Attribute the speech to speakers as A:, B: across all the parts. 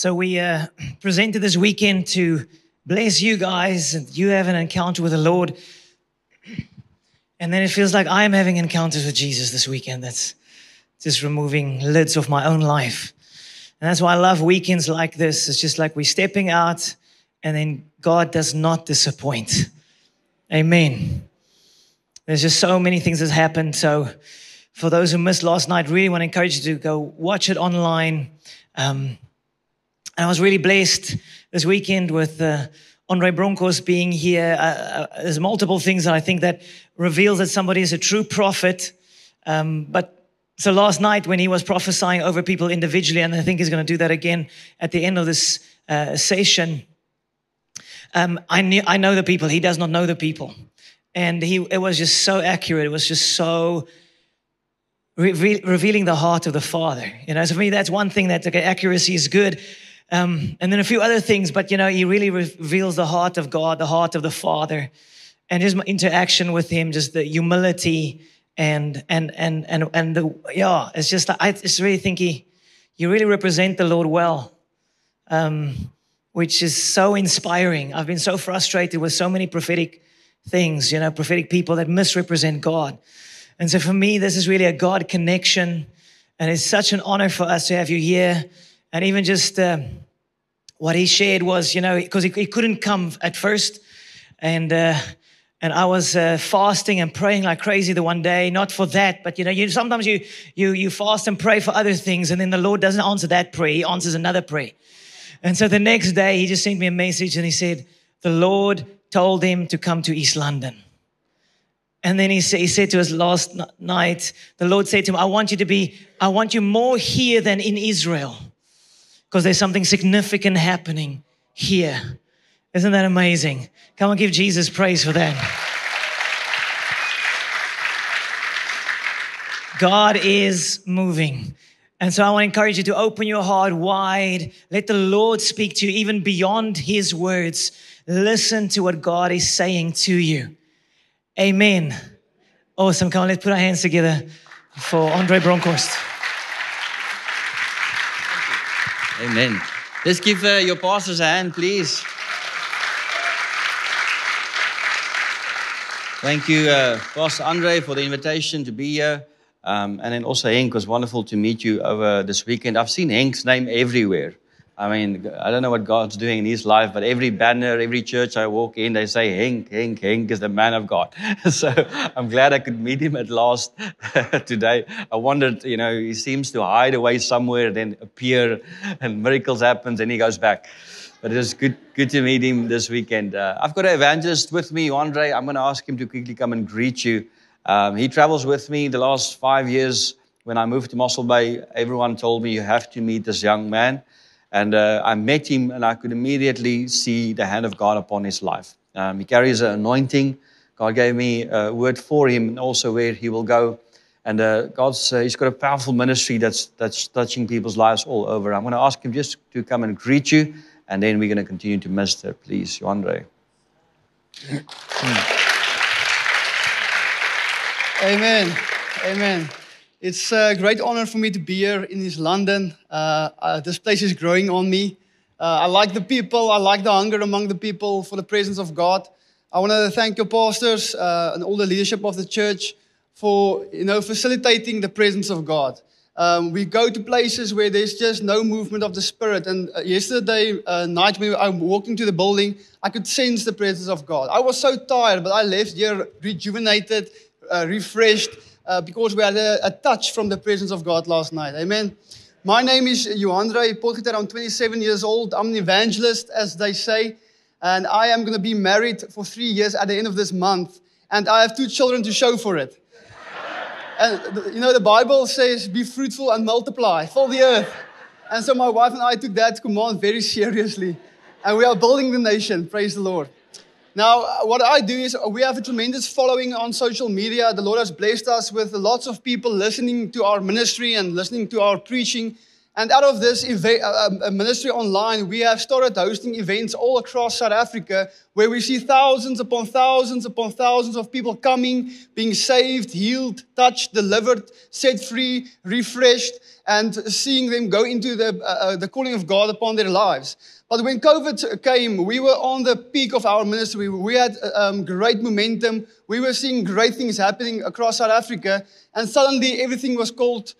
A: So we uh, presented this weekend to bless you guys, and you have an encounter with the Lord. And then it feels like I'm having encounters with Jesus this weekend. That's just removing lids of my own life. And that's why I love weekends like this. It's just like we're stepping out, and then God does not disappoint. Amen. There's just so many things that happened. So, for those who missed last night, really want to encourage you to go watch it online. Um, and I was really blessed this weekend with uh, Andre Bronkhorst being here. Uh, uh, there's multiple things that I think that reveals that somebody is a true prophet. Um, but so last night when he was prophesying over people individually, and I think he's going to do that again at the end of this uh, session. Um, I, knew, I know the people. He does not know the people, and he it was just so accurate. It was just so re- revealing the heart of the Father. You know, so for me, that's one thing that okay, accuracy is good. Um, and then a few other things, but you know, he really reveals the heart of God, the heart of the Father, and his interaction with Him, just the humility and and and and and the yeah. It's just I just really think he, you really represent the Lord well, um, which is so inspiring. I've been so frustrated with so many prophetic things, you know, prophetic people that misrepresent God. And so for me, this is really a God connection, and it's such an honor for us to have you here and even just uh, what he shared was, you know, because he, he, couldn't come at first, and uh, and I was uh, fasting and praying like crazy the one day. Not for that, but you know, you sometimes you you you fast and pray for other things, and then the Lord doesn't answer that prayer; He answers another prayer. And so the next day, he just sent me a message, and he said, "The Lord told him to come to East London." And then he, he said to us last night, the Lord said to him, I want you to be, I want you more here than in Israel because there's something significant happening here. Isn't that amazing? Come on, give Jesus praise for that. God is moving. And so I want to encourage you to open your heart wide. Let the Lord speak to you even beyond his words. Listen to what God is saying to you. Amen. Awesome. Come on, let's put our hands together for Andre Bronkhorst.
B: Amen. Let's give uh, your pastors a hand, please. Thank you, uh, Pastor Andre, for the invitation to be here. Um, and then also, Henk, it was wonderful to meet you over this weekend. I've seen Henk's name everywhere. I mean, I don't know what God's doing in his life, but every banner, every church I walk in, they say, Henk, Henk, Henk is the man of God. so I'm glad I could meet him at last today. I wondered, you know, he seems to hide away somewhere, then appear, and miracles happen, and he goes back. But it was good, good to meet him this weekend. Uh, I've got an evangelist with me, Andre. I'm going to ask him to quickly come and greet you. Um, he travels with me the last five years. When I moved to Mossel Bay, everyone told me you have to meet this young man. And uh, I met him, and I could immediately see the hand of God upon his life. Um, he carries an anointing. God gave me a word for him, and also where he will go. And uh, God's uh, he's got a powerful ministry that's that's touching people's lives all over. I'm going to ask him just to come and greet you, and then we're going to continue to minister. Please, Andre.
C: Amen. Amen. It's a great honor for me to be here in East London. Uh, uh, this place is growing on me. Uh, I like the people. I like the hunger among the people for the presence of God. I want to thank your pastors uh, and all the leadership of the church for you know facilitating the presence of God. Um, we go to places where there's just no movement of the Spirit. And uh, yesterday uh, night, when I'm walking to the building, I could sense the presence of God. I was so tired, but I left here rejuvenated, refreshed uh, because we had a, a, touch from the presence of God last night. Amen. My name is Johandre Potgieter. I'm 27 years old. I'm an evangelist, as they say. And I am going to be married for three years at the end of this month. And I have two children to show for it. and, you know, the Bible says, be fruitful and multiply, fill the earth. And so my wife and I took that command very seriously. And we are building the nation. Praise the Lord. Now, what I do is we have a tremendous following on social media. The Lord has blessed us with lots of people listening to our ministry and listening to our preaching. And out of this eva- uh, um, uh, ministry online, we have started hosting events all across South Africa where we see thousands upon thousands upon thousands of people coming, being saved, healed, touched, delivered, set free, refreshed, and seeing them go into the, uh, uh, the calling of God upon their lives. But when COVID came, we were on the peak of our ministry. We had um, great momentum. We were seeing great things happening across South Africa. And suddenly everything was called, uh,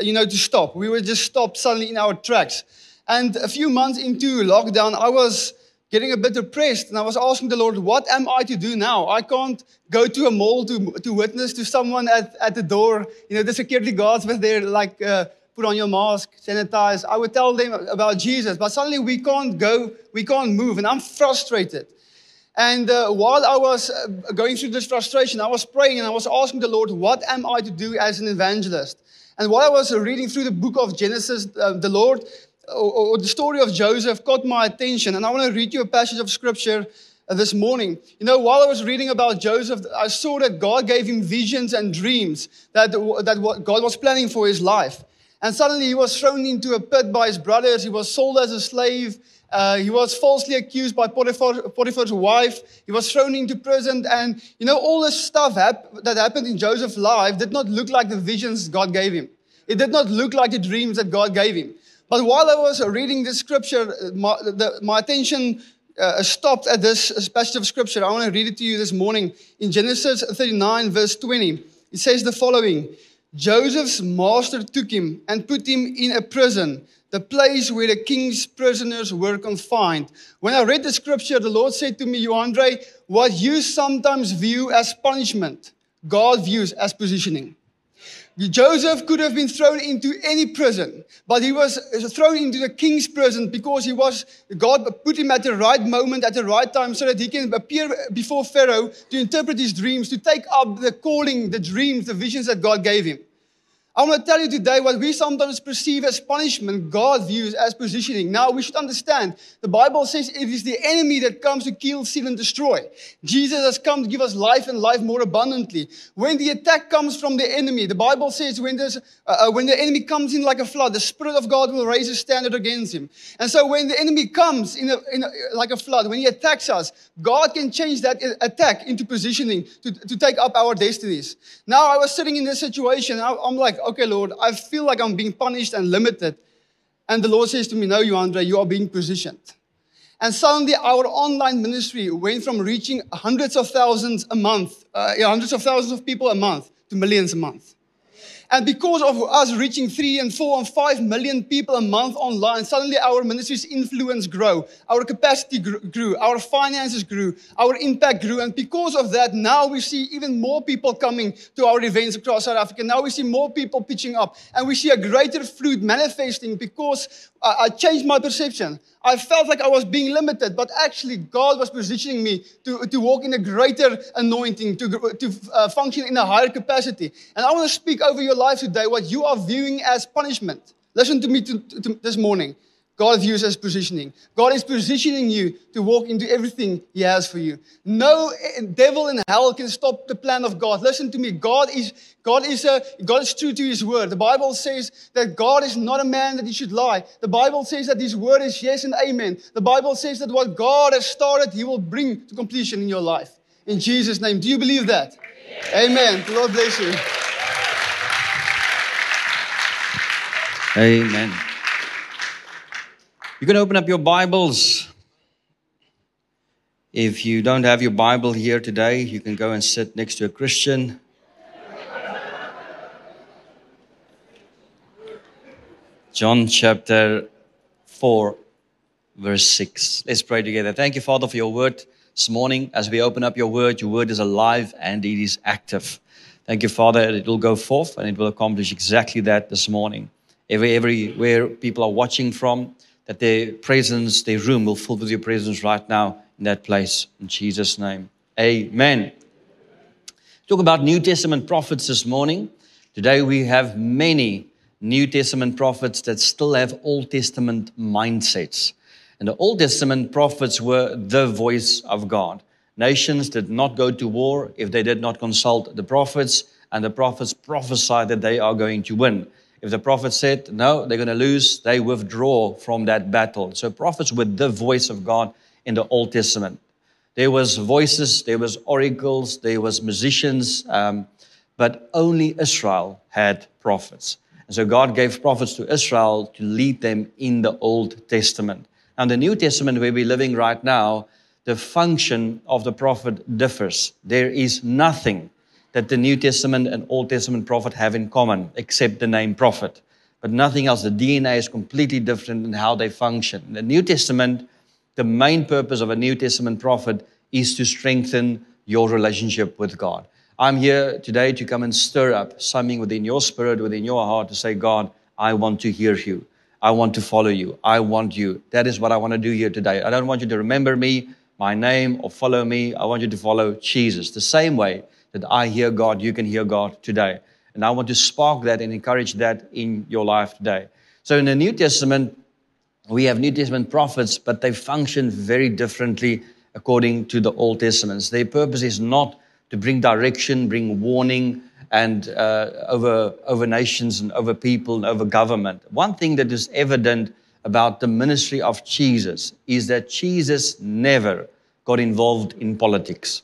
C: you know, to stop. We were just stopped suddenly in our tracks. And a few months into lockdown, I was getting a bit depressed. And I was asking the Lord, what am I to do now? I can't go to a mall to, to witness to someone at, at the door. You know, the security guards with their like, uh, put on your mask, sanitize. I would tell them about Jesus, but suddenly we can't go, we can't move, and I'm frustrated. And uh, while I was uh, going through this frustration, I was praying and I was asking the Lord, what am I to do as an evangelist? And while I was reading through the book of Genesis, uh, the Lord, or, or, the story of Joseph, caught my attention. And I want to read you a passage of scripture uh, this morning. You know, while I was reading about Joseph, I saw that God gave him visions and dreams that, that what God was planning for his life. And suddenly he was thrown into a pit by his brothers. He was sold as a slave. Uh, he was falsely accused by Potiphar, Potiphar's wife. He was thrown into prison. And, you know, all this stuff hap- that happened in Joseph's life did not look like the visions God gave him. It did not look like the dreams that God gave him. But while I was reading this scripture, my, the, my attention uh, stopped at this passage of scripture. I want to read it to you this morning. In Genesis 39, verse 20, it says the following Joseph's master took him and put him in a prison, the place where the king's prisoners were confined. When I read the scripture, the Lord said to me, You, Andre, what you sometimes view as punishment, God views as positioning. Joseph could have been thrown into any prison, but he was uh, thrown into the king's prison because he was, God put him at the right moment, at the right time, so that he can appear before Pharaoh to interpret his dreams, to take up the calling, the dreams, the visions that God gave him. I want to tell you today what we sometimes perceive as punishment, God views as positioning. Now, we should understand the Bible says it is the enemy that comes to kill, steal, and destroy. Jesus has come to give us life and life more abundantly. When the attack comes from the enemy, the Bible says when, there's, uh, uh, when the enemy comes in like a flood, the Spirit of God will raise a standard against him. And so, when the enemy comes in, a, in a, like a flood, when he attacks us, God can change that attack into positioning to, to take up our destinies. Now, I was sitting in this situation, I'm like, okay, Lord, I feel like I'm being punished and limited. And the Lord says to me, No, you, Andre, you are being positioned. And suddenly, our online ministry went from reaching hundreds of thousands a month, uh, hundreds of thousands of people a month, to millions a month. And because of us reaching three and four and five million people a month online, suddenly our ministry's influence grew, our capacity grew, our finances grew, our impact grew. And because of that, now we see even more people coming to our events across South Africa. Now we see more people pitching up, and we see a greater fruit manifesting because I changed my perception. I felt like I was being limited, but actually, God was positioning me to, to walk in a greater anointing, to, to uh, function in a higher capacity. And I want to speak over your life today what you are viewing as punishment. Listen to me to, to, this morning. God views as positioning. God is positioning you to walk into everything He has for you. No eh, devil in hell can stop the plan of God. Listen to me. God is God is a, God is true to His word. The Bible says that God is not a man that He should lie. The Bible says that His word is yes and amen. The Bible says that what God has started, He will bring to completion in your life. In Jesus' name. Do you believe that? Amen. The Lord bless you.
B: Amen. You can open up your Bibles. If you don't have your Bible here today, you can go and sit next to a Christian. John chapter 4, verse 6. Let's pray together. Thank you, Father, for your word this morning. As we open up your word, your word is alive and it is active. Thank you, Father, it will go forth and it will accomplish exactly that this morning. Every, everywhere people are watching from, that their presence, their room will fill with your presence right now in that place. In Jesus' name. Amen. Talk about New Testament prophets this morning. Today we have many New Testament prophets that still have Old Testament mindsets. And the Old Testament prophets were the voice of God. Nations did not go to war if they did not consult the prophets, and the prophets prophesied that they are going to win. If the prophet said, no, they're going to lose, they withdraw from that battle. So prophets were the voice of God in the Old Testament. There was voices, there was oracles, there was musicians, um, but only Israel had prophets. And so God gave prophets to Israel to lead them in the Old Testament. In the New Testament, where we're living right now, the function of the prophet differs. There is nothing that the New Testament and Old Testament prophet have in common except the name prophet. But nothing else. The DNA is completely different in how they function. In the New Testament, the main purpose of a New Testament prophet is to strengthen your relationship with God. I'm here today to come and stir up something within your spirit, within your heart, to say, God, I want to hear you. I want to follow you. I want you. That is what I want to do here today. I don't want you to remember me, my name, or follow me. I want you to follow Jesus. The same way that I hear God, you can hear God today. And I want to spark that and encourage that in your life today. So in the New Testament, we have New Testament prophets, but they function very differently according to the Old Testaments. Their purpose is not to bring direction, bring warning, and uh, over, over nations and over people and over government. One thing that is evident about the ministry of Jesus is that Jesus never got involved in politics.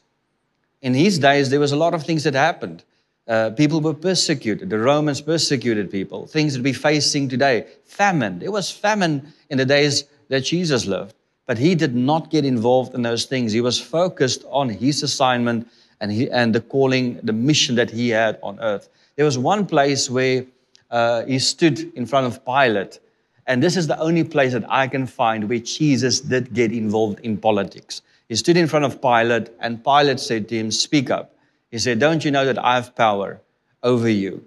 B: In his days, there was a lot of things that happened. Uh, people were persecuted. The Romans persecuted people. Things that we're facing today. Famine. There was famine in the days that Jesus lived. But he did not get involved in those things. He was focused on his assignment and, he, and the calling, the mission that he had on earth. There was one place where uh, he stood in front of Pilate. And this is the only place that I can find where Jesus did get involved in politics. He stood in front of Pilate, and Pilate said to him, Speak up. He said, Don't you know that I have power over you?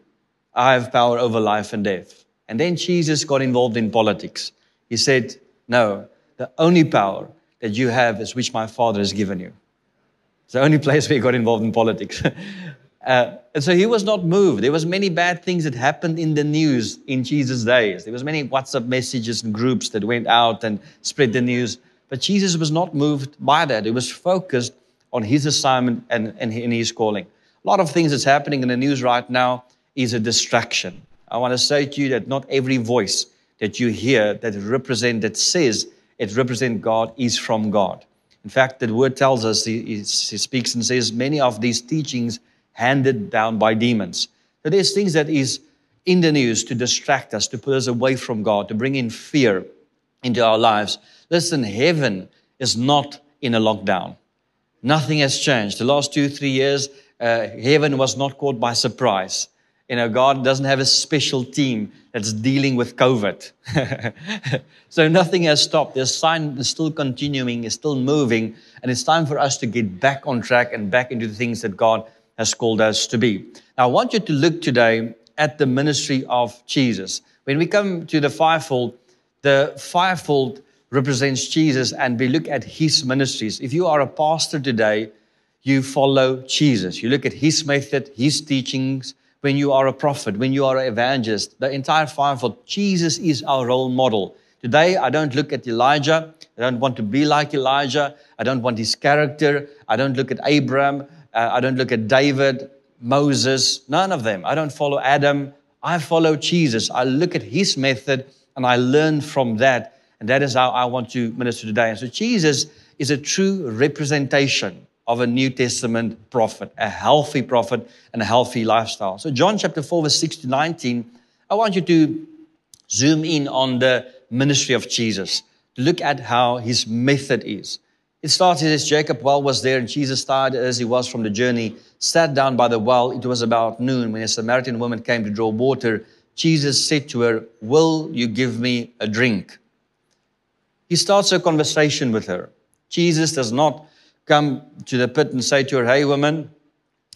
B: I have power over life and death. And then Jesus got involved in politics. He said, No, the only power that you have is which my Father has given you. It's the only place where he got involved in politics. uh, and so he was not moved. There was many bad things that happened in the news in Jesus' days. There was many WhatsApp messages and groups that went out and spread the news. But Jesus was not moved by that. He was focused on his assignment and, and in his calling. A lot of things that's happening in the news right now is a distraction. I want to say to you that not every voice that you hear that represent that says it represents God is from God. In fact, the word tells us, he, he speaks and says, many of these teachings handed down by demons. So there's things that is in the news to distract us, to put us away from God, to bring in fear into our lives. Listen, heaven is not in a lockdown. Nothing has changed. The last two, three years, uh, heaven was not caught by surprise. You know, God doesn't have a special team that's dealing with COVID. so nothing has stopped. The sign is still continuing, is still moving, and it's time for us to get back on track and back into the things that God has called us to be. Now, I want you to look today at the ministry of Jesus. When we come to the fivefold, the fivefold represents Jesus and we look at his ministries. If you are a pastor today, you follow Jesus. You look at his method, his teachings. When you are a prophet, when you are an evangelist, the entire fivefold, Jesus is our role model. Today, I don't look at Elijah. I don't want to be like Elijah. I don't want his character. I don't look at Abraham. Uh, I don't look at David, Moses, none of them. I don't follow Adam. I follow Jesus. I look at his method and I learn from that and that is how I want to minister today. And so Jesus is a true representation of a New Testament prophet, a healthy prophet, and a healthy lifestyle. So, John chapter 4, verse 6 to 19, I want you to zoom in on the ministry of Jesus, to look at how his method is. It started as Jacob well was there, and Jesus started as he was from the journey, sat down by the well. It was about noon when a Samaritan woman came to draw water. Jesus said to her, Will you give me a drink? He starts a conversation with her. Jesus does not come to the pit and say to her, Hey, woman,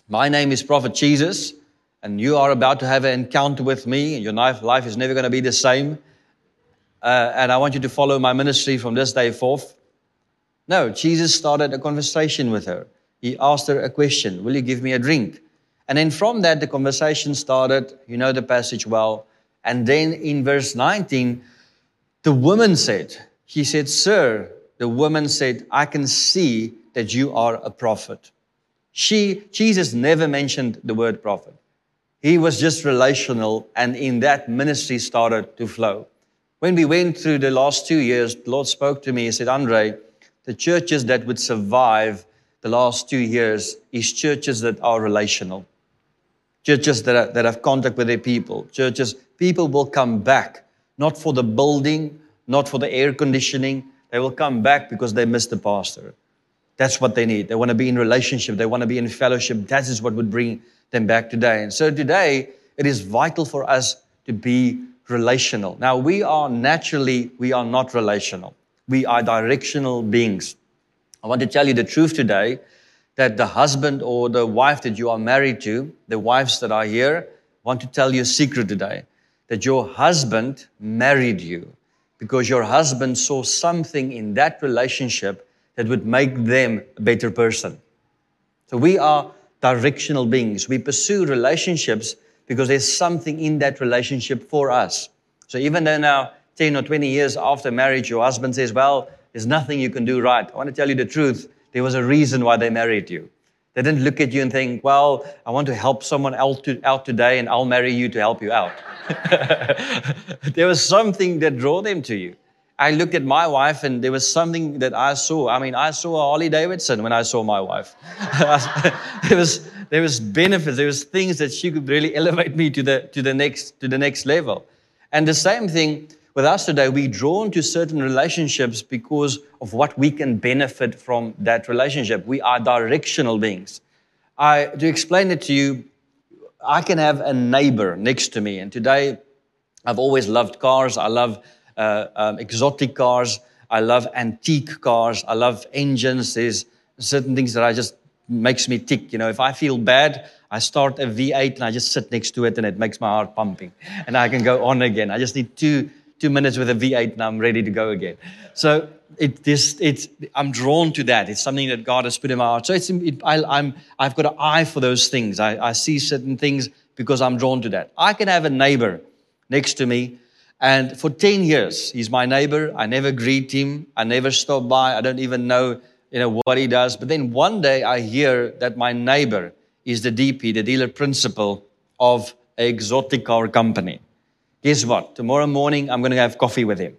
B: my name is Prophet Jesus, and you are about to have an encounter with me, and your life is never going to be the same. Uh, and I want you to follow my ministry from this day forth. No, Jesus started a conversation with her. He asked her a question Will you give me a drink? And then from that, the conversation started. You know the passage well. And then in verse 19, the woman said, he said, Sir, the woman said, I can see that you are a prophet. She, Jesus never mentioned the word prophet. He was just relational, and in that, ministry started to flow. When we went through the last two years, the Lord spoke to me. He said, Andre, the churches that would survive the last two years is churches that are relational. Churches that, are, that have contact with their people. Churches, people will come back, not for the building, not for the air conditioning. They will come back because they missed the pastor. That's what they need. They want to be in relationship. They want to be in fellowship. That is what would bring them back today. And so today, it is vital for us to be relational. Now, we are naturally, we are not relational. We are directional beings. I want to tell you the truth today that the husband or the wife that you are married to, the wives that are here, want to tell you a secret today that your husband married you because your husband saw something in that relationship that would make them a better person. So we are directional beings. We pursue relationships because there's something in that relationship for us. So even though now 10 or 20 years after marriage, your husband says, Well, there's nothing you can do right. I want to tell you the truth. There was a reason why they married you. They didn't look at you and think, Well, I want to help someone else to, out today and I'll marry you to help you out. there was something that drew them to you. I looked at my wife and there was something that I saw. I mean, I saw Harley Davidson when I saw my wife. there was there was benefits, there was things that she could really elevate me to the to the next to the next level. And the same thing with us today, we're drawn to certain relationships because of what we can benefit from that relationship. We are directional beings. I to explain it to you, I can have a neighbor next to me, and today I've always loved cars. I love uh, um, exotic cars. I love antique cars. I love engines. There's certain things that I just makes me tick. You know, if I feel bad, I start a V8 and I just sit next to it and it makes my heart pumping, and I can go on again. I just need two two minutes with a V8 and I'm ready to go again. So it this it's I'm drawn to that. It's something that God has put in my heart. So it's it, I, am I've got an eye for those things. I, I see certain things because I'm drawn to that. I can have a neighbor next to me and for 10 years, he's my neighbor. I never greet him. I never stop by. I don't even know, you know, what he does. But then one day I hear that my neighbor is the DP, the dealer principal of an exotic car company. Guess what? Tomorrow morning, I'm going to have coffee with him.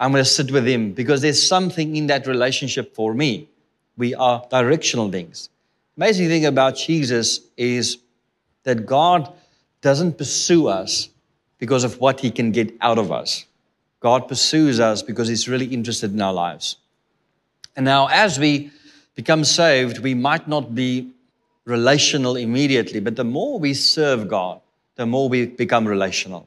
B: I'm going to sit with him because there's something in that relationship for me. We are directional beings. Amazing thing about Jesus is that God doesn't pursue us because of what he can get out of us. God pursues us because he's really interested in our lives. And now, as we become saved, we might not be relational immediately, but the more we serve God, the more we become relational.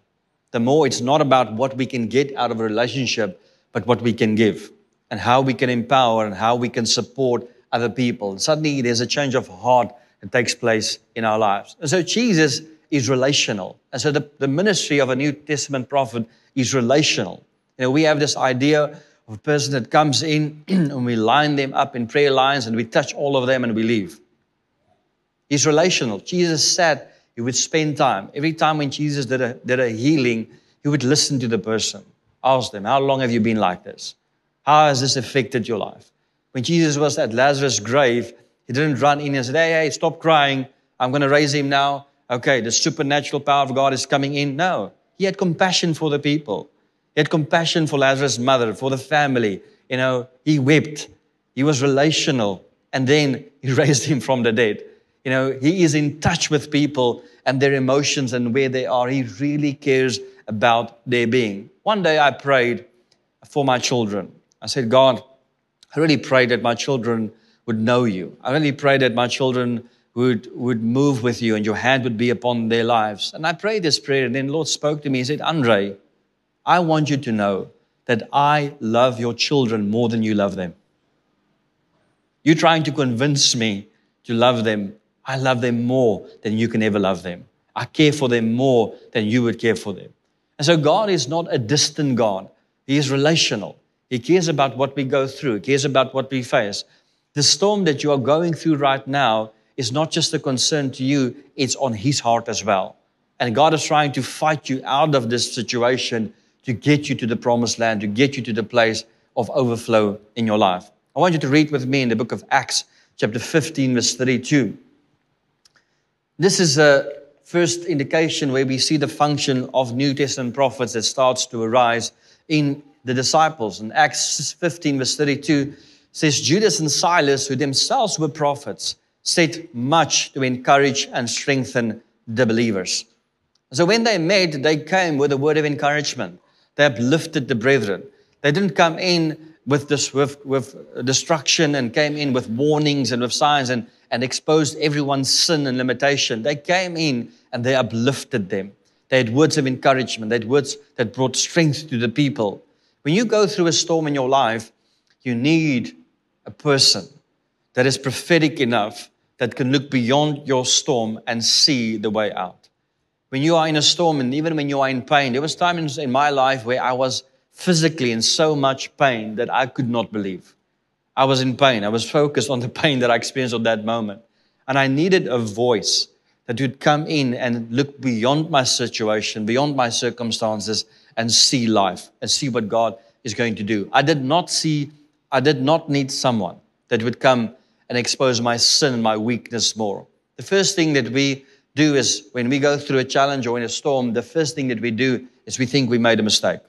B: The more it's not about what we can get out of a relationship, but what we can give and how we can empower and how we can support other people. And suddenly there's a change of heart that takes place in our lives. And so Jesus is relational. And so the, the ministry of a New Testament prophet is relational. You know, we have this idea of a person that comes in and we line them up in prayer lines and we touch all of them and we leave. He's relational. Jesus said he would spend time. Every time when Jesus did a, did a healing, he would listen to the person, ask them, How long have you been like this? How has this affected your life? When Jesus was at Lazarus' grave, he didn't run in and say, Hey, hey, stop crying. I'm going to raise him now okay, the supernatural power of God is coming in. No, he had compassion for the people. He had compassion for Lazarus' mother, for the family. You know, he wept. He was relational. And then he raised him from the dead. You know, he is in touch with people and their emotions and where they are. He really cares about their being. One day I prayed for my children. I said, God, I really prayed that my children would know you. I really prayed that my children would, would move with you and your hand would be upon their lives. And I prayed this prayer, and then the Lord spoke to me. He said, Andre, I want you to know that I love your children more than you love them. You're trying to convince me to love them. I love them more than you can ever love them. I care for them more than you would care for them. And so God is not a distant God. He is relational. He cares about what we go through. He cares about what we face. The storm that you are going through right now is not just a concern to you, it's on His heart as well. And God is trying to fight you out of this situation to get you to the promised land, to get you to the place of overflow in your life. I want you to read with me in the book of Acts, chapter 15, verse 32. This is a, first indication where we see the function of New Testament prophets that starts to arise in the disciples. In Acts 15, verse 32, says Judas and Silas, who themselves were prophets, said much to encourage and strengthen the believers. So when they met, they came with a word of encouragement. They uplifted the brethren. They didn't come in with this with, with destruction and came in with warnings and with signs and, and exposed everyone's sin and limitation. They came in and they uplifted them. They had words of encouragement. They had words that brought strength to the people. When you go through a storm in your life, you need a person that is prophetic enough that can look beyond your storm and see the way out. When you are in a storm and even when you are in pain, there was times in my life where I was physically in so much pain that I could not believe. I was in pain. I was focused on the pain that I experienced at that moment. And I needed a voice that would come in and look beyond my situation, beyond my circumstances, and see life and see what God is going to do. I did not see, I did not need someone that would come and expose my sin and my weakness more. The first thing that we do is when we go through a challenge or in a storm, the first thing that we do is we think we made a mistake.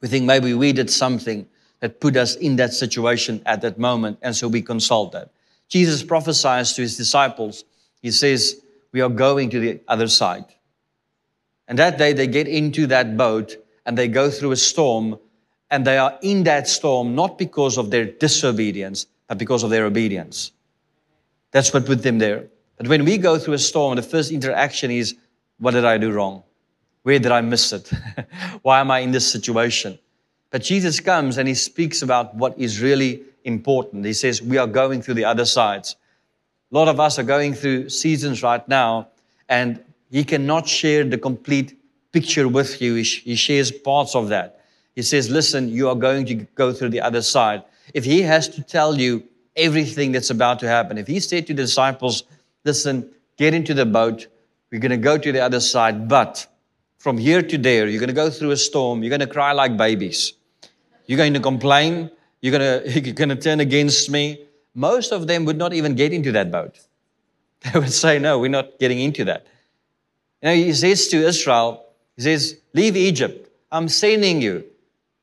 B: We think maybe we did something that put us in that situation at that moment, and so we consult that. Jesus prophesies to his disciples. He says, We are going to the other side. And that day they get into that boat and they go through a storm, and they are in that storm not because of their disobedience, but because of their obedience. That's what put them there. But when we go through a storm, the first interaction is, What did I do wrong? Where did I miss it? Why am I in this situation? But Jesus comes and he speaks about what is really important. He says, We are going through the other sides. A lot of us are going through seasons right now, and he cannot share the complete picture with you. He shares parts of that. He says, Listen, you are going to go through the other side. If he has to tell you everything that's about to happen, if he said to the disciples, Listen, get into the boat, we're going to go to the other side, but from here to there. You're going to go through a storm. You're going to cry like babies. You're going to complain. You're going to, you're going to turn against me. Most of them would not even get into that boat. They would say, No, we're not getting into that. You know, he says to Israel, He says, Leave Egypt. I'm sending you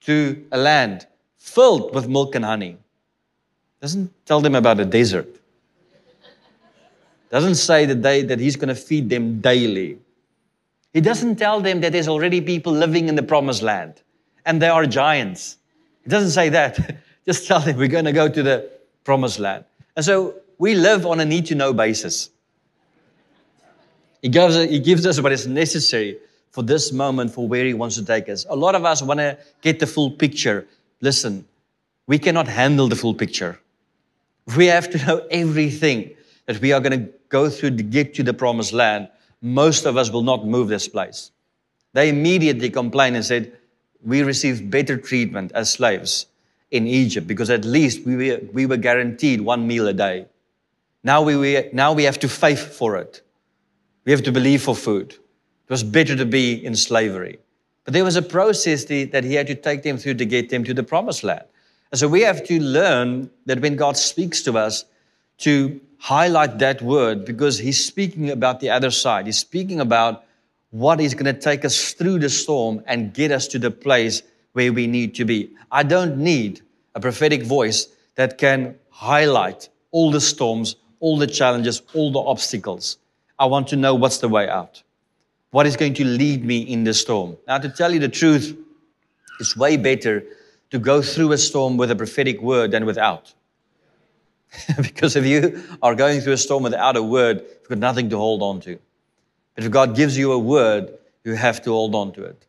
B: to a land filled with milk and honey. Doesn't tell them about a desert. Doesn't say that, they, that he's going to feed them daily. He doesn't tell them that there's already people living in the promised land and they are giants. He doesn't say that. Just tell them we're going to go to the promised land. And so we live on a need to know basis. He gives, he gives us what is necessary for this moment, for where He wants to take us. A lot of us want to get the full picture. Listen, we cannot handle the full picture. We have to know everything that we are going to go through to get to the promised land most of us will not move this place. They immediately complained and said, We received better treatment as slaves in Egypt because at least we were, we were guaranteed one meal a day. Now we, now we have to faith for it. We have to believe for food. It was better to be in slavery. But there was a process that he had to take them through to get them to the promised land. And so we have to learn that when God speaks to us, to highlight that word because he's speaking about the other side. He's speaking about what is going to take us through the storm and get us to the place where we need to be. I don't need a prophetic voice that can highlight all the storms, all the challenges, all the obstacles. I want to know what's the way out. What is going to lead me in the storm? Now, to tell you the truth, it's way better to go through a storm with a prophetic word than without. because if you are going through a storm without a word, you've got nothing to hold on to. But if God gives you a word, you have to hold on to it.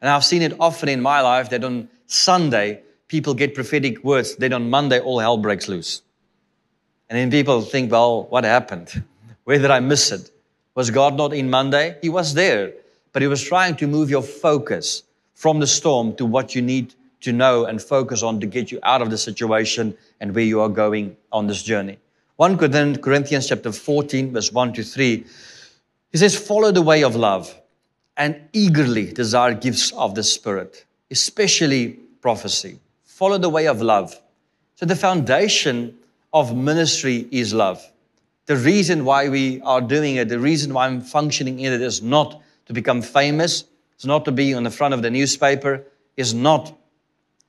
B: And I've seen it often in my life that on Sunday, people get prophetic words. Then on Monday, all hell breaks loose. And then people think, well, what happened? Where did I miss it? Was God not in Monday? He was there, but He was trying to move your focus from the storm to what you need to know and focus on to get you out of the situation and where you are going on this journey. 1 could then Corinthians chapter 14, verse 1 to 3, he says, Follow the way of love and eagerly desire gifts of the Spirit, especially prophecy. Follow the way of love. So the foundation of ministry is love. the reason why we are doing it, the reason why I'm functioning in it is not to become famous, it's not to be on the front of the newspaper, it's not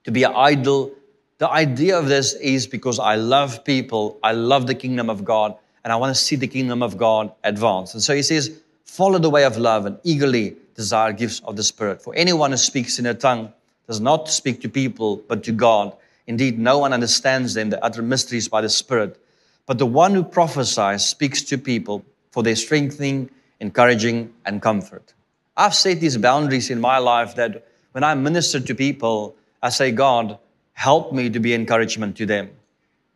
B: to be an idol. The idea of this is because I love people, I love the kingdom of God, and I want to see the kingdom of God advance. And so he says, follow the way of love and eagerly desire gifts of the Spirit. For anyone who speaks in a tongue does not speak to people, but to God. Indeed, no one understands them. They utter mysteries by the Spirit. But the one who prophesies speaks to people for their strengthening, encouraging, and comfort. I've set these boundaries in my life that when I minister to people, I say, God, help me to be encouragement to them.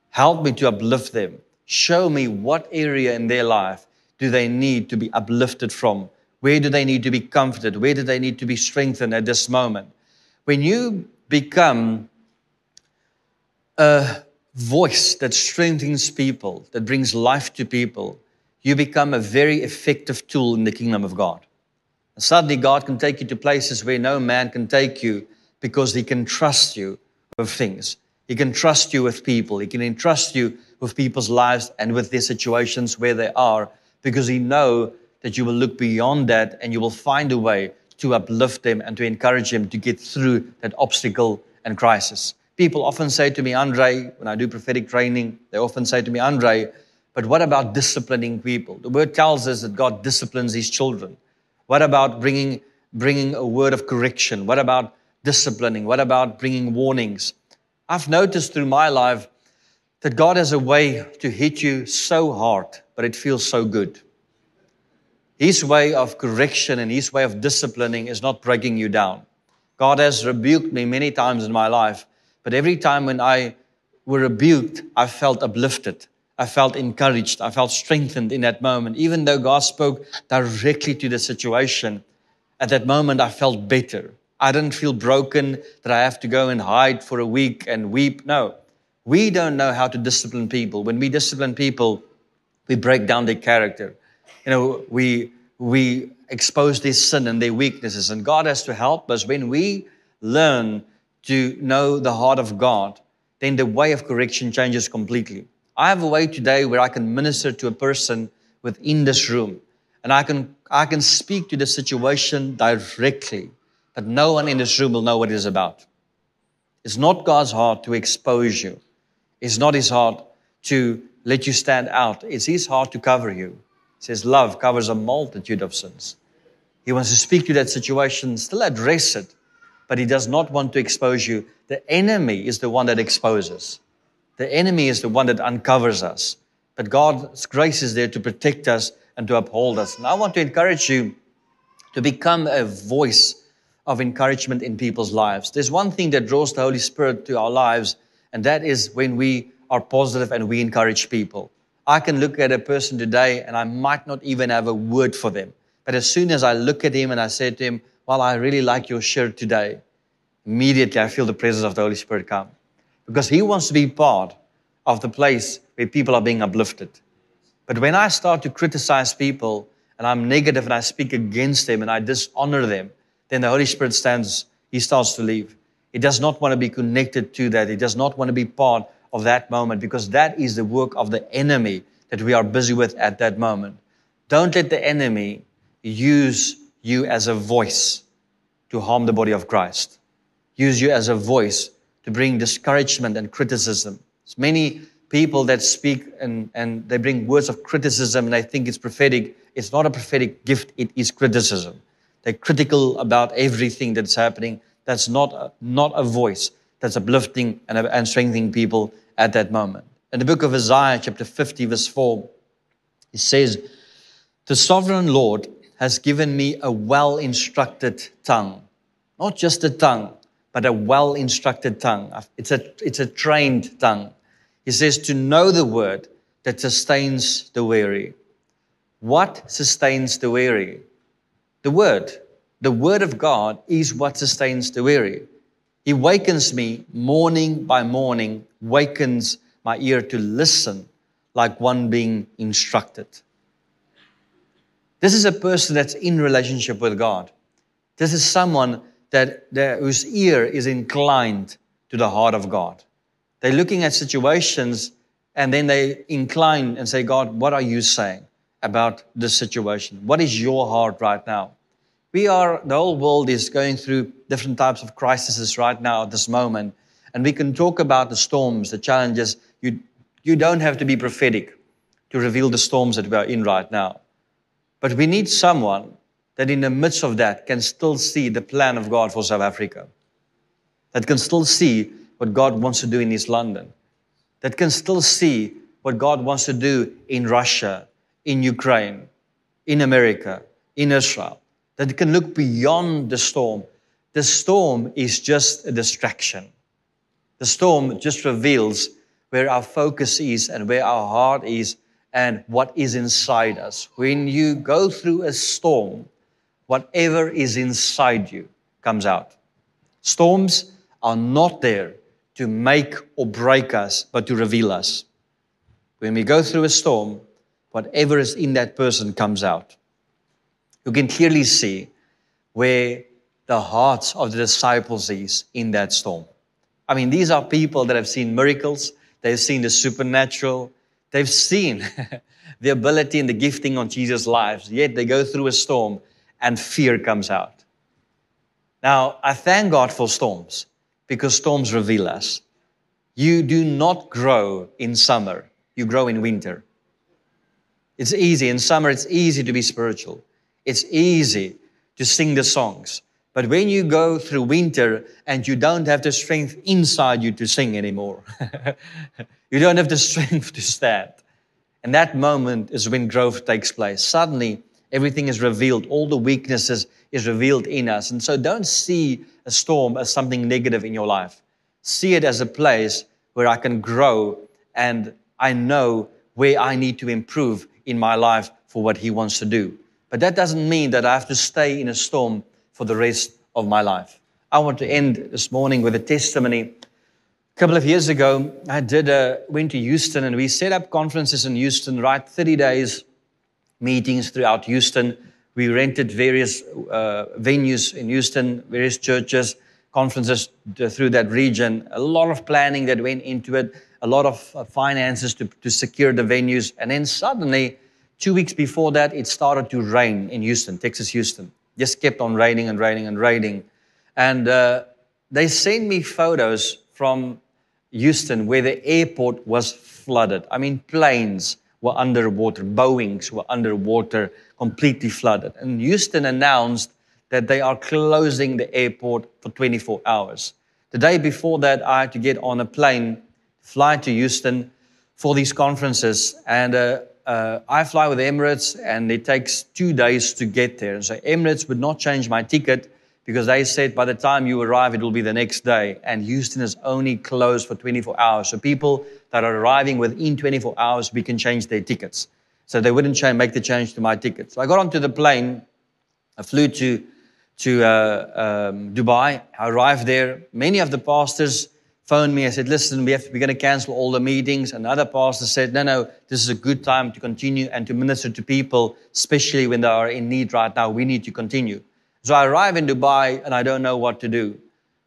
B: Help me to uplift them. Show me what area in their life do they need to be uplifted from? Where do they need to be comforted? Where do they need to be strengthened at this moment? When you become a voice that strengthens people, that brings life to people, you become a very effective tool in the kingdom of God. And suddenly, God can take you to places where no man can take you because He can trust you with things. He can trust you with people. He can entrust you with people's lives and with their situations where they are because He know that you will look beyond that and you will find a way to uplift them and to encourage them to get through that obstacle and crisis. People often say to me, Andre, when I do prophetic training, they often say to me, Andre, but what about disciplining people? The word tells us that God disciplines his children. What about bringing, bringing a word of correction? What about disciplining? What about bringing warnings? I've noticed through my life that God has a way to hit you so hard, but it feels so good. His way of correction and His way of disciplining is not breaking you down. God has rebuked me many times in my life, but every time when I were rebuked, I felt uplifted. I felt encouraged. I felt strengthened in that moment. Even though God spoke directly to the situation, at that moment I felt better. I didn't feel broken that I have to go and hide for a week and weep. No, we don't know how to discipline people. When we discipline people, we break down their character. You know, we, we expose their sin and their weaknesses. And God has to help us when we learn to know the heart of God, then the way of correction changes completely. I have a way today where I can minister to a person within this room and I can, I can speak to the situation directly, but no one in this room will know what it is about. It's not God's heart to expose you. It's not His heart to let you stand out. It's His heart to cover you. He says love covers a multitude of sins. He wants to speak to that situation, still address it, but He does not want to expose you. The enemy is the one that exposes. The enemy is the one that uncovers us. But God's grace is there to protect us and to uphold us. And I want to encourage you to become a voice of encouragement in people's lives. There's one thing that draws the Holy Spirit to our lives, and that is when we are positive and we encourage people. I can look at a person today and I might not even have a word for them. But as soon as I look at him and I say to him, Well, I really like your shirt today, immediately I feel the presence of the Holy Spirit come because He wants to be part of the place where people are being uplifted. But when I start to criticize people and I'm negative and I speak against them and I dishonor them, then the Holy Spirit stands, He starts to leave. He does not want to be connected to that. It does not want to be part of that moment because that is the work of the enemy that we are busy with at that moment. Don't let the enemy use you as a voice to harm the body of Christ. Use you as a voice to bring discouragement and criticism. There's many people that speak and, and they bring words of criticism and they think it's prophetic. It's not a prophetic gift, it is criticism. They're critical about everything that's happening. That's not a, not a voice that's uplifting and, and strengthening people at that moment. In the book of Isaiah, chapter 50, verse 4, it says, The sovereign Lord has given me a well instructed tongue. Not just a tongue, but a well instructed tongue. It's a, it's a trained tongue. He says to know the word that sustains the weary. What sustains the weary? The word. The word of God is what sustains the weary. He wakens me morning by morning, wakens my ear to listen like one being instructed. This is a person that's in relationship with God. This is someone that whose ear is inclined to the heart of God. They're looking at situations and then they incline and say, God, what are you saying about this situation? What is your heart right now? We are, the whole world is going through different types of crises right now at this moment. And we can talk about the storms, the challenges. You, you don't have to be prophetic to reveal the storms that we are in right now. But we need someone that in the midst of that can still see the plan of God for South Africa. That can still see what God wants to do in East London. That can still see what God wants to do in Russia, in Ukraine, in America, in Israel. That you can look beyond the storm. The storm is just a distraction. The storm just reveals where our focus is and where our heart is and what is inside us. When you go through a storm, whatever is inside you comes out. Storms are not there to make or break us, but to reveal us. When we go through a storm, whatever is in that person comes out. You can clearly see where the hearts of the disciples is in that storm. I mean, these are people that have seen miracles, they've seen the supernatural, they've seen the ability and the gifting on Jesus' lives, yet they go through a storm and fear comes out. Now, I thank God for storms because storms reveal us. You do not grow in summer, you grow in winter. It's easy. In summer, it's easy to be spiritual. It's easy to sing the songs. But when you go through winter and you don't have the strength inside you to sing anymore, you don't have the strength to stand. And that moment is when growth takes place. Suddenly, everything is revealed. All the weaknesses is revealed in us. And so don't see a storm as something negative in your life. See it as a place where I can grow and I know where I need to improve in my life for what He wants to do. But that doesn't mean that I have to stay in a storm for the rest of my life. I want to end this morning with a testimony. A couple of years ago, I did a, went to Houston and we set up conferences in Houston, right? 30 days meetings throughout Houston. We rented various uh, venues in Houston, various churches, conferences through that region. A lot of planning that went into it, a lot of uh, finances to, to secure the venues. And then suddenly, two weeks before that, it started to rain in Houston, Texas, Houston. Just kept on raining and raining and raining. And uh, they sent me photos from Houston where the airport was flooded. I mean, planes were underwater, Boeings were underwater, completely flooded. And Houston announced that they are closing the airport for 24 hours. The day before that, I had to get on a plane, fly to Houston for these conferences. And uh, uh, I fly with Emirates, and it takes two days to get there. And so Emirates would not change my ticket because they said by the time you arrive, it will be the next day. And Houston is only closed for 24 hours. So people that are arriving within 24 hours, we can change their tickets. So they wouldn't change, make the change to my ticket. So I got onto the plane. I flew to to uh, um, Dubai. I arrived there. Many of the pastors phoned me. I said, listen, we have, we're going to cancel all the meetings. Another pastor said, no, no, this is a good time to continue and to minister to people, especially when they are in need right now. We need to continue. So I arrive in Dubai and I don't know what to do.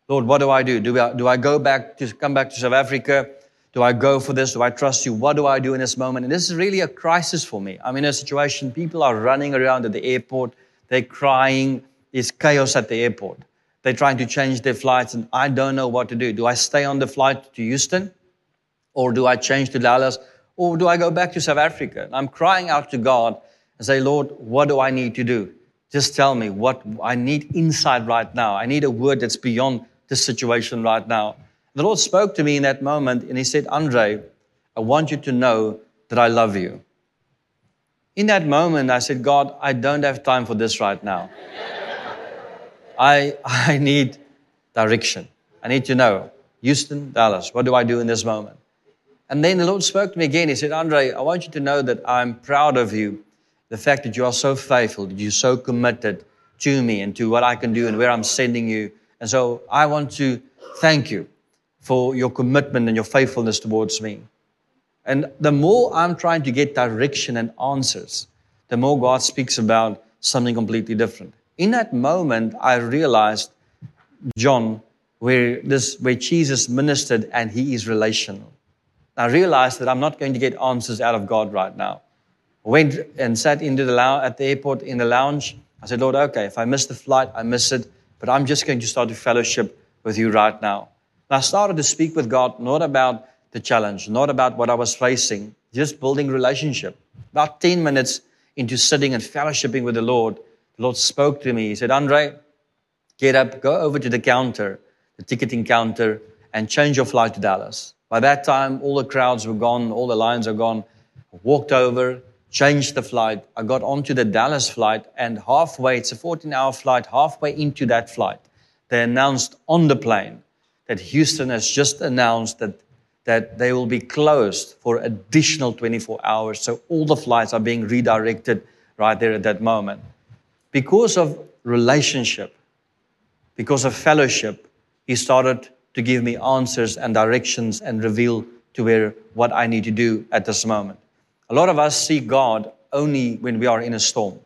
B: Lord, what do I do? Do I, do I go back to come back to South Africa? Do I go for this? Do I trust you? What do I do in this moment? And this is really a crisis for me. I'm in a situation, people are running around at the airport, they're crying, there's chaos at the airport. They're trying to change their flights, and I don't know what to do. Do I stay on the flight to Houston? Or do I change to Dallas? Or do I go back to South Africa? And I'm crying out to God and say, Lord, what do I need to do? Just tell me what I need inside right now. I need a word that's beyond this situation right now. The Lord spoke to me in that moment and He said, Andre, I want you to know that I love you. In that moment, I said, God, I don't have time for this right now. I, I need direction. I need to know, Houston, Dallas, what do I do in this moment? And then the Lord spoke to me again. He said, Andre, I want you to know that I'm proud of you. The fact that you are so faithful, that you're so committed to me and to what I can do and where I'm sending you. And so I want to thank you for your commitment and your faithfulness towards me. And the more I'm trying to get direction and answers, the more God speaks about something completely different in that moment, I realized John, where this where Jesus ministered and he is relational. I realized that I'm not going to get answers out of God right now. I went and sat into the lou- at the airport in the lounge. I said, Lord, okay, if I miss the flight, I miss it, but I'm just going to start to fellowship with you right now. And I started to speak with God, not about the challenge, not about what I was facing, just building relationship. About 10 minutes into sitting and fellowshipping with the Lord, the Lord spoke to me. He said, Andre, get up, go over to the counter, the ticketing counter, and change your flight to Dallas. By that time, all the crowds were gone, all the lines are gone. I walked over, changed the flight. I got onto the Dallas flight, and halfway, it's a 14 hour flight, halfway into that flight, they announced on the plane that Houston has just announced that, that they will be closed for additional 24 hours. So all the flights are being redirected right there at that moment. Because of relationship, because of fellowship, he started to give me answers and directions and reveal to where what I need to do at this moment. A lot of us see God only when we are in a storm,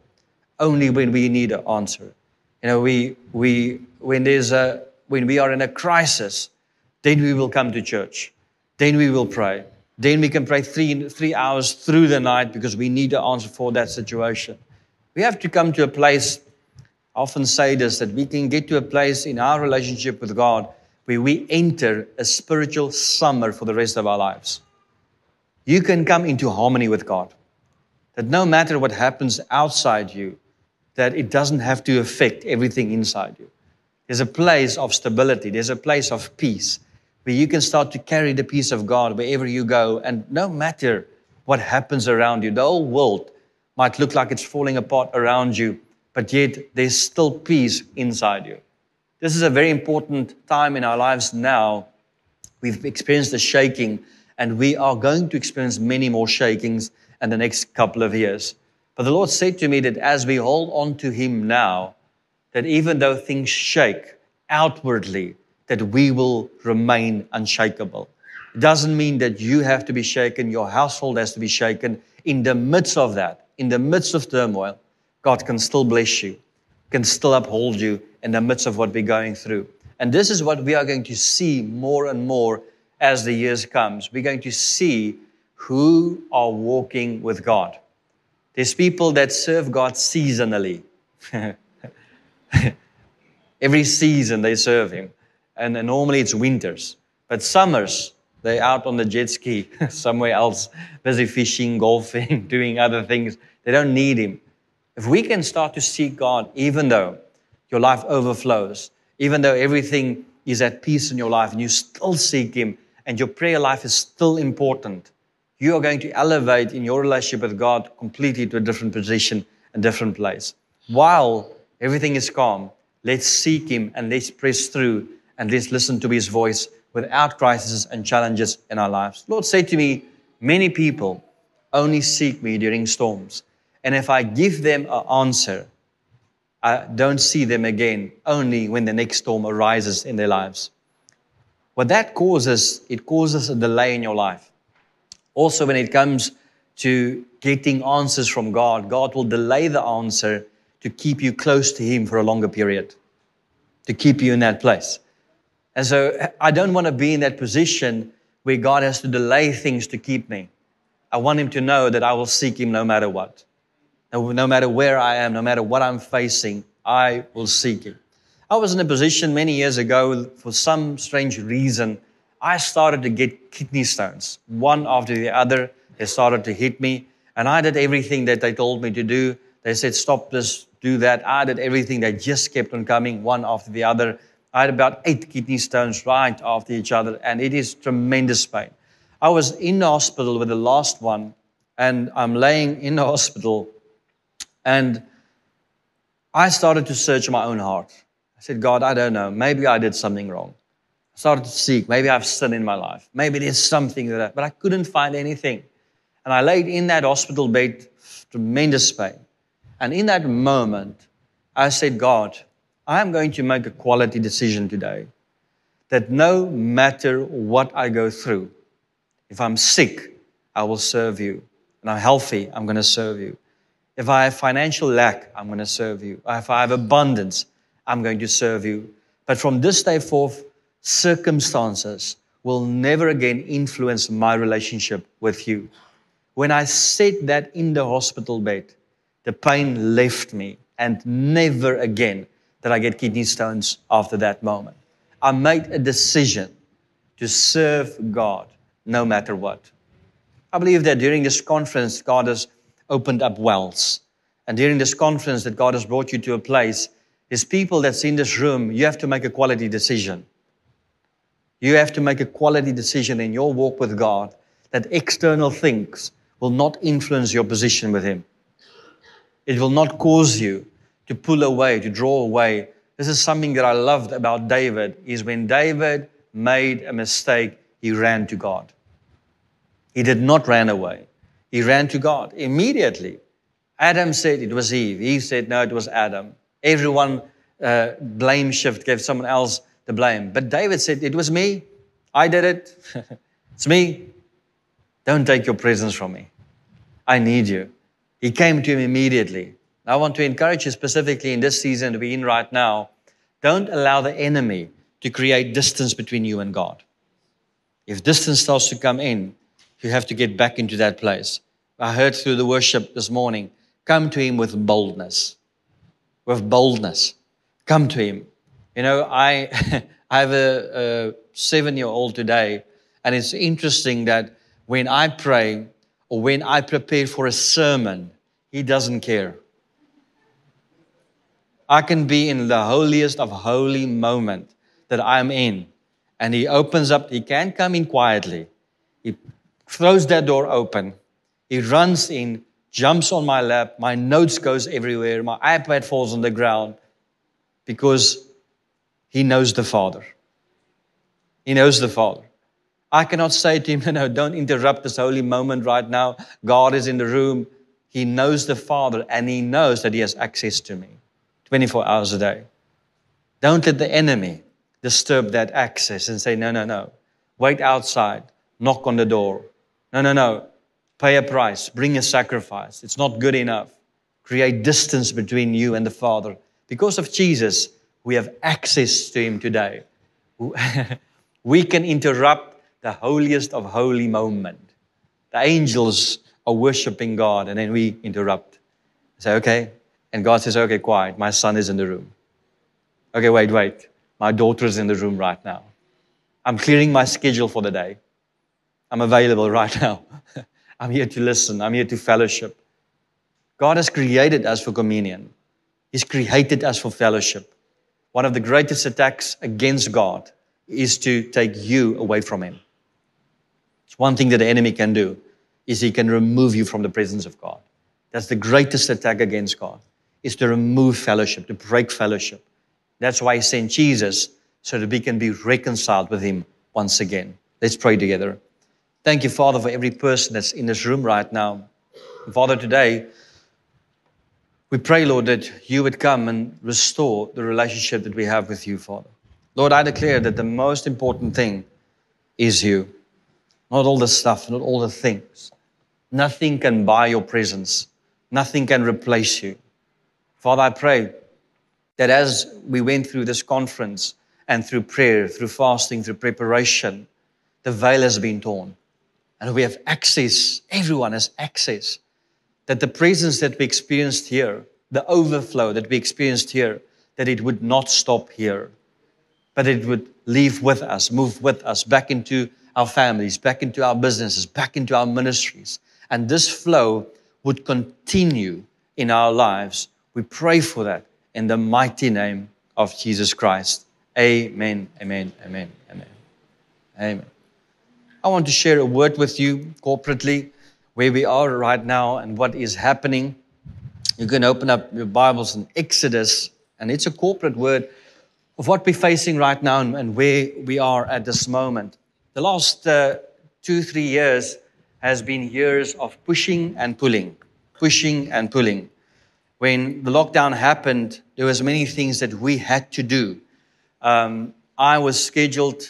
B: only when we need an answer. You know, we, we, when there's a, when we are in a crisis, then we will come to church. Then we will pray. Then we can pray three, three hours through the night because we need an answer for that situation. We have to come to a place, often say this, that we can get to a place in our relationship with God where we enter a spiritual summer for the rest of our lives. You can come into harmony with God. That no matter what happens outside you, that it doesn't have to affect everything inside you. There's a place of stability, there's a place of peace where you can start to carry the peace of God wherever you go. And no matter what happens around you, the whole world might look like it's falling apart around you, but yet there's still peace inside you. This is a very important time in our lives now. We've experienced the shaking, and we are going to experience many more shakings in the next couple of years. But the Lord said to me that as we hold on to Him now, that even though things shake outwardly, that we will remain unshakable. It doesn't mean that you have to be shaken, your household has to be shaken. In the midst of that, in the midst of turmoil, God can still bless you, can still uphold you in the midst of what we're going through. And this is what we are going to see more and more as the years comes. We're going to see who are walking with God. There's people that serve God seasonally. Every season they serve Him. And normally it's winters. But summers, they're out on the jet ski somewhere else, busy fishing, golfing, doing other things. They don't need Him. If we can start to seek God, even though your life overflows, even though everything is at peace in your life and you still seek Him and your prayer life is still important, you are going to elevate in your relationship with God completely to a different position, a different place. While everything is calm, let's seek Him and let's press through and let's listen to His voice without crises and challenges in our lives. Lord said to me, Many people only seek me during storms. And if I give them an answer, I don't see them again only when the next storm arises in their lives. What that causes, it causes a delay in your life. Also, when it comes to getting answers from God, God will delay the answer to keep you close to Him for a longer period, to keep you in that place. And so I don't want to be in that position where God has to delay things to keep me. I want Him to know that I will seek Him no matter what. No, matter where I am, no matter what I'm facing, I will seek Him. I was in a position many years ago, for some strange reason, I started to get kidney stones, one after the other. They started to hit me, and I did everything that they told me to do. They said, Stop this, do that. I did everything. They just kept on coming, one after the other. I had about eight kidney stones right after each other, and it is tremendous pain. I was in the hospital with the last one, and I'm laying in the hospital, and I started to search my own heart. I said, God, I don't know. Maybe I did something wrong. I started to seek. Maybe I've sinned in my life. Maybe there's something that, I, but I couldn't find anything. And I laid in that hospital bed, tremendous pain. And in that moment, I said, God, I'm going to make a quality decision today that no matter what I go through, if I'm sick, I will serve you. And I'm healthy, I'm going to serve you. If I have financial lack, I'm going to serve you. If I have abundance, I'm going to serve you. But from this day forth, circumstances will never again influence my relationship with you. When I said that in the hospital bed, the pain left me, and never again did I get kidney stones after that moment. I made a decision to serve God no matter what. I believe that during this conference, God has opened up wells. And during this conference, that God has brought you to a place, His people that's in this room, you have to make a quality decision. You have to make a quality decision in your walk with God that external things will not influence your position with Him. It will not cause you to pull away, to draw away. This is something that I loved about David is when David made a mistake, he ran to God. He did not run away. He ran to God immediately. Adam said it was Eve. Eve said no, it was Adam. Everyone uh, blame shift gave someone else the blame. But David said it was me. I did it. it's me. Don't take your presence from me. I need you. He came to him immediately. I want to encourage you specifically in this season we're in right now. Don't allow the enemy to create distance between you and God. If distance starts to come in, you have to get back into that place. I heard through the worship this morning come to Him with boldness. With boldness. Come to Him. You know, I, I have a, a seven year old today, and it's interesting that when I pray or when I prepare for a sermon, he doesn't care. I can be in the holiest of holy moment that I'm in, and he opens up, he can't come in quietly. He throws that door open. He runs in, jumps on my lap, my notes goes everywhere, my iPad falls on the ground because he knows the Father. He knows the Father. I cannot say to him, no, no, don't interrupt this holy moment right now. God is in the room. He knows the Father and he knows that he has access to me 24 hours a day. Don't let the enemy disturb that access and say, no, no, no. Wait outside, knock on the door. No, no, no. Pay a price, bring a sacrifice. It's not good enough. Create distance between you and the Father. Because of Jesus, we have access to Him today. we can interrupt the holiest of holy moment. The angels are worshiping God, and then we interrupt. Say, okay. And God says, okay, quiet. My son is in the room. Okay, wait, wait. My daughter is in the room right now. I'm clearing my schedule for the day. I'm available right now. I'm here to listen. I'm here to fellowship. God has created us for communion. He's created us for fellowship. One of the greatest attacks against God is to take you away from Him. It's one thing that the enemy can do is he can remove you from the presence of God. That's the greatest attack against God is to remove fellowship, to break fellowship. That's why he sent Jesus so that we can be reconciled with him once again. Let's pray together. Thank you, Father, for every person that's in this room right now. Father, today, we pray, Lord, that you would come and restore the relationship that we have with you, Father. Lord, I declare that the most important thing is you. Not all the stuff, not all the things. Nothing can buy your presence. Nothing can replace you. Father, I pray that as we went through this conference and through prayer, through fasting, through preparation, the veil has been torn. And we have access, everyone has access. That the presence that we experienced here, the overflow that we experienced here, that it would not stop here, but it would leave with us, move with us back into our families, back into our businesses, back into our ministries. And this flow would continue in our lives we pray for that in the mighty name of Jesus Christ. Amen, amen, amen, amen. Amen. I want to share a word with you corporately where we are right now and what is happening. You can open up your Bibles in Exodus, and it's a corporate word of what we're facing right now and, where we are at this moment. The last uh, two, three years has been years of pushing and pulling, pushing and pulling when the lockdown happened, there was many things that we had to do. Um, I was scheduled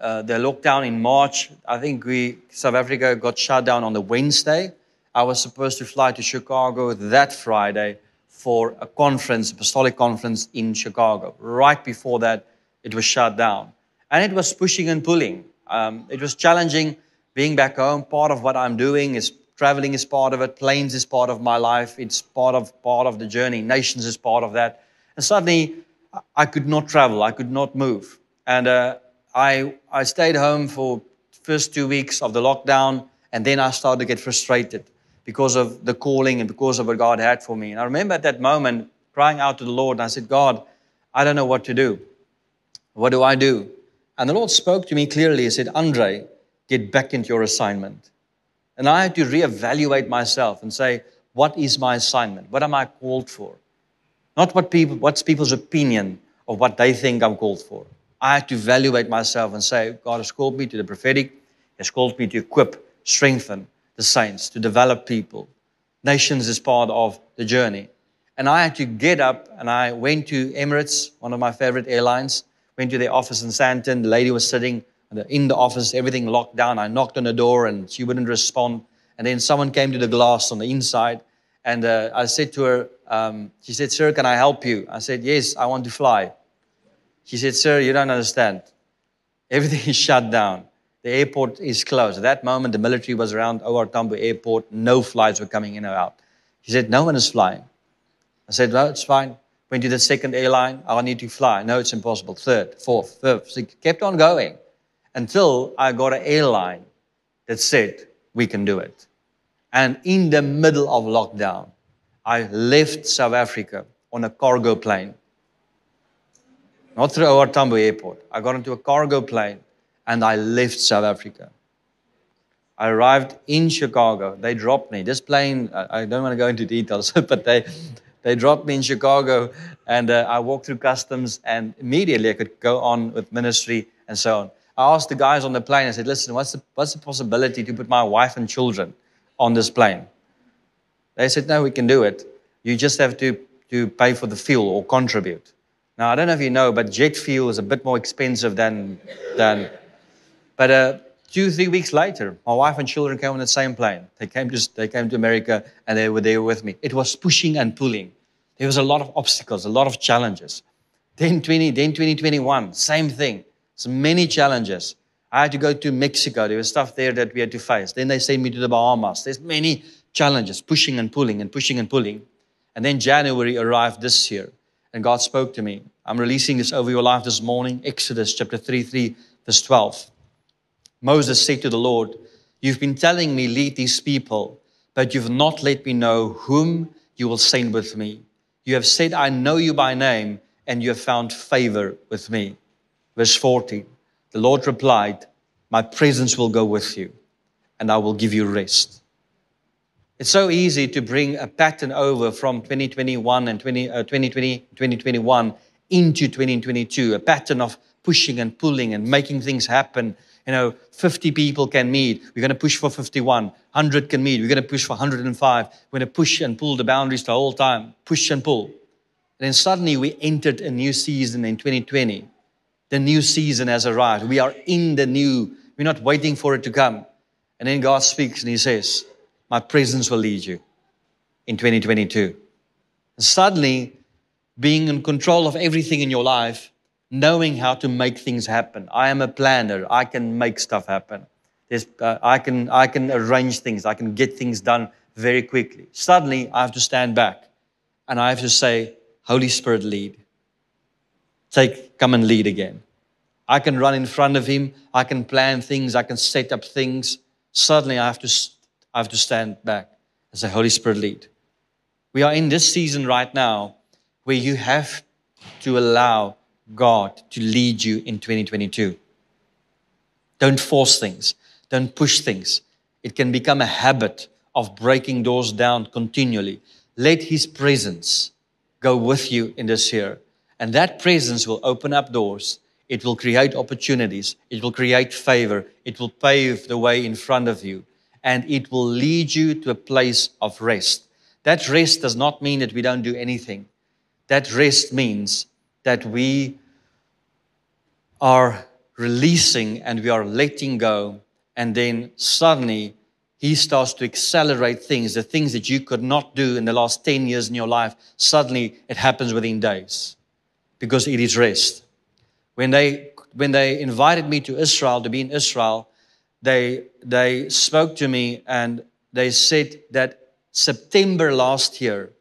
B: uh, the lockdown in March. I think we South Africa got shut down on the Wednesday. I was supposed to fly to Chicago that Friday for a conference, apostolic conference in Chicago. Right before that, it was shut down, and it was pushing and pulling. Um, it was challenging being back home. Part of what I'm doing is traveling is part of it. Planes is part of my life. It's part of part of the journey. Nations is part of that. And suddenly, I could not travel. I could not move. And uh, I I stayed home for first two weeks of the lockdown, and then I started to get frustrated because of the calling and because of what God had for me. And I remember at that moment crying out to the Lord, and I said, God, I don't know what to do. What do I do? And the Lord spoke to me clearly. He said, Andre, get back into your assignment. And I had to reevaluate myself and say, what is my assignment? What am I called for? Not what people, what's people's opinion of what they think I'm called for. I had to evaluate myself and say, God has called me to the prophetic. Has called me to equip, strengthen the saints, to develop people. Nations is part of the journey. And I had to get up and I went to Emirates, one of my favorite airlines, went to their office in Sandton. The lady was sitting in the office, everything locked down. I knocked on the door and she wouldn't respond. And then someone came to the glass on the inside. And uh, I said to her, um, she said, Sir, can I help you? I said, Yes, I want to fly. She said, Sir, you don't understand. Everything is shut down. The airport is closed. At that moment, the military was around OR Tambo Airport. No flights were coming in or out. She said, No one is flying. I said, No, it's fine. Went to the second airline. I need to fly. No, it's impossible. Third, fourth, fifth. So kept on going until I got an airline that said, We can do it. And in the middle of lockdown, I left South Africa on a cargo plane. Not through OR Tambo Airport. I got into a cargo plane and I left South Africa. I arrived in Chicago. They dropped me. This plane, I don't want to go into details, but they, they dropped me in Chicago and uh, I walked through customs and immediately I could go on with ministry and so on. I asked the guys on the plane, I said, listen, what's the, what's the possibility to put my wife and children on this plane? They said, no, we can do it. You just have to, to pay for the fuel or contribute. Now, I don't know if you know, but jet fuel is a bit more expensive than. than but uh, two, three weeks later, my wife and children came on the same plane. They came, to, they came to America and they were there with me. It was pushing and pulling. There was a lot of obstacles, a lot of challenges. Then 20, then 2021, same thing. So many challenges. I had to go to Mexico. There was stuff there that we had to face. Then they sent me to the Bahamas. There's many challenges, pushing and pulling and pushing and pulling. And then January arrived this year, and God spoke to me. I'm releasing this over your life this morning. Exodus chapter 3, 3, verse 12. Moses said to the Lord, You've been telling me, lead these people, but you've not let me know whom you will send with me. You have said, I know you by name, and you have found favor with me. Verse 14 The Lord replied, My presence will go with you, and I will give you rest. It's so easy to bring a pattern over from 2021 and 20, uh, 2020, 2021 into 2022, a pattern of pushing and pulling and making things happen. You know, 50 people can meet. We're going to push for 51. 100 can meet. We're going to push for 105. We're going to push and pull the boundaries the whole time. Push and pull. And then suddenly we entered a new season in 2020 the new season has arrived. We are in the new. We're not waiting for it to come. And then God speaks and He says, My presence will lead you in 2022. And suddenly, being in control of everything in your life, knowing how to make things happen. I am a planner. I can make stuff happen. Uh, I, can, I can arrange things. I can get things done very quickly. Suddenly, I have to stand back and I have to say, Holy Spirit, lead take, come and lead again. I can run in front of him. I can plan things. I can set up things. Suddenly, I have to, I have to stand back and say, Holy Spirit, lead. We are in this season right now where you have to allow God to lead you in 2022. Don't force things. Don't push things. It can become a habit of breaking doors down continually. Let His presence go with you in this year. And that presence will open up doors. It will create opportunities. It will create favor. It will pave the way in front of you. And it will lead you to a place of rest. That rest does not mean that we don't do anything. That rest means that we are releasing and we are letting go. And then suddenly he starts to accelerate things, the things that you could not do in the last 10 years in your life. Suddenly it happens within days because it is rest. When they when they invited me to Israel to be in Israel, they, they spoke to me and they said that September last year,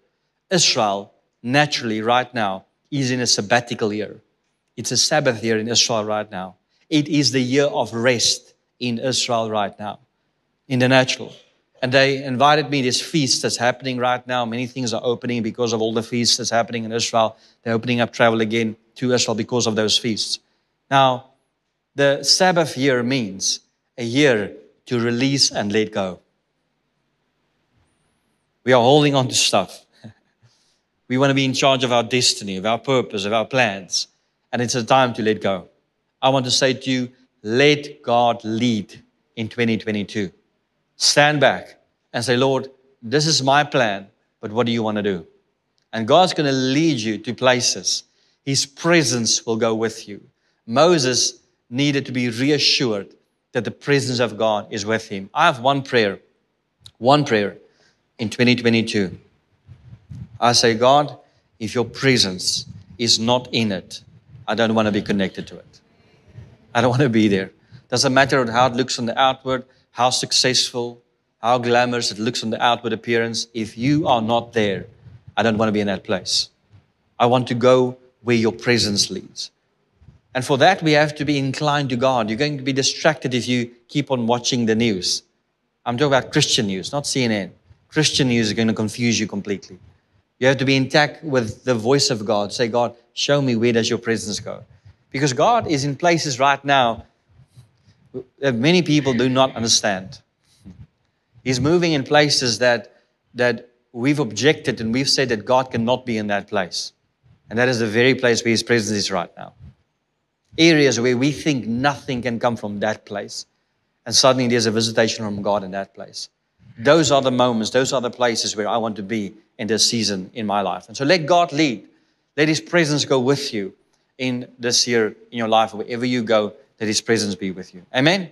B: Israel, naturally, right now, is in a sabbatical year. It's a Sabbath year in Israel right now. It is the year of rest in Israel right now, in the natural. And they invited me this feast that's happening right now. Many things are opening because of all the feasts that's happening in Israel. They're opening up travel again to Israel because of those feasts. Now, the Sabbath year means a year to release and let go. We are holding on to stuff. we want to be in charge of our destiny, of our purpose, of our plans. And it's a time to let go. I want to say to you, let God lead in 2022 stand back and say, Lord, this is my plan, but what do you want to do? And God's going to lead you to places. His presence will go with you. Moses needed to be reassured that the presence of God is with him. I have one prayer, one prayer in 2022. I say, God, if your presence is not in it, I don't want to be connected to it. I don't want to be there. Doesn't matter how it looks on the outward, how successful, how glamorous it looks on the outward appearance, if you are not there, I don't want to be in that place. I want to go where your presence leads. And for that, we have to be inclined to God. You're going to be distracted if you keep on watching the news. I'm talking about Christian news, not CNN. Christian news is going to confuse you completely. You have to be intact with the voice of God. Say, God, show me where does your presence go? Because God is in places right now that many people do not understand. He's moving in places that, that we've objected and we've said that God cannot be in that place. And that is the very place where His presence is right now. Areas where we think nothing can come from that place. And suddenly there's a visitation from God in that place. Those are the moments, those are the places where I want to be in this season in my life. And so let God lead. Let His presence go with you in this year in your life, wherever you go, let His presence be with you. Amen.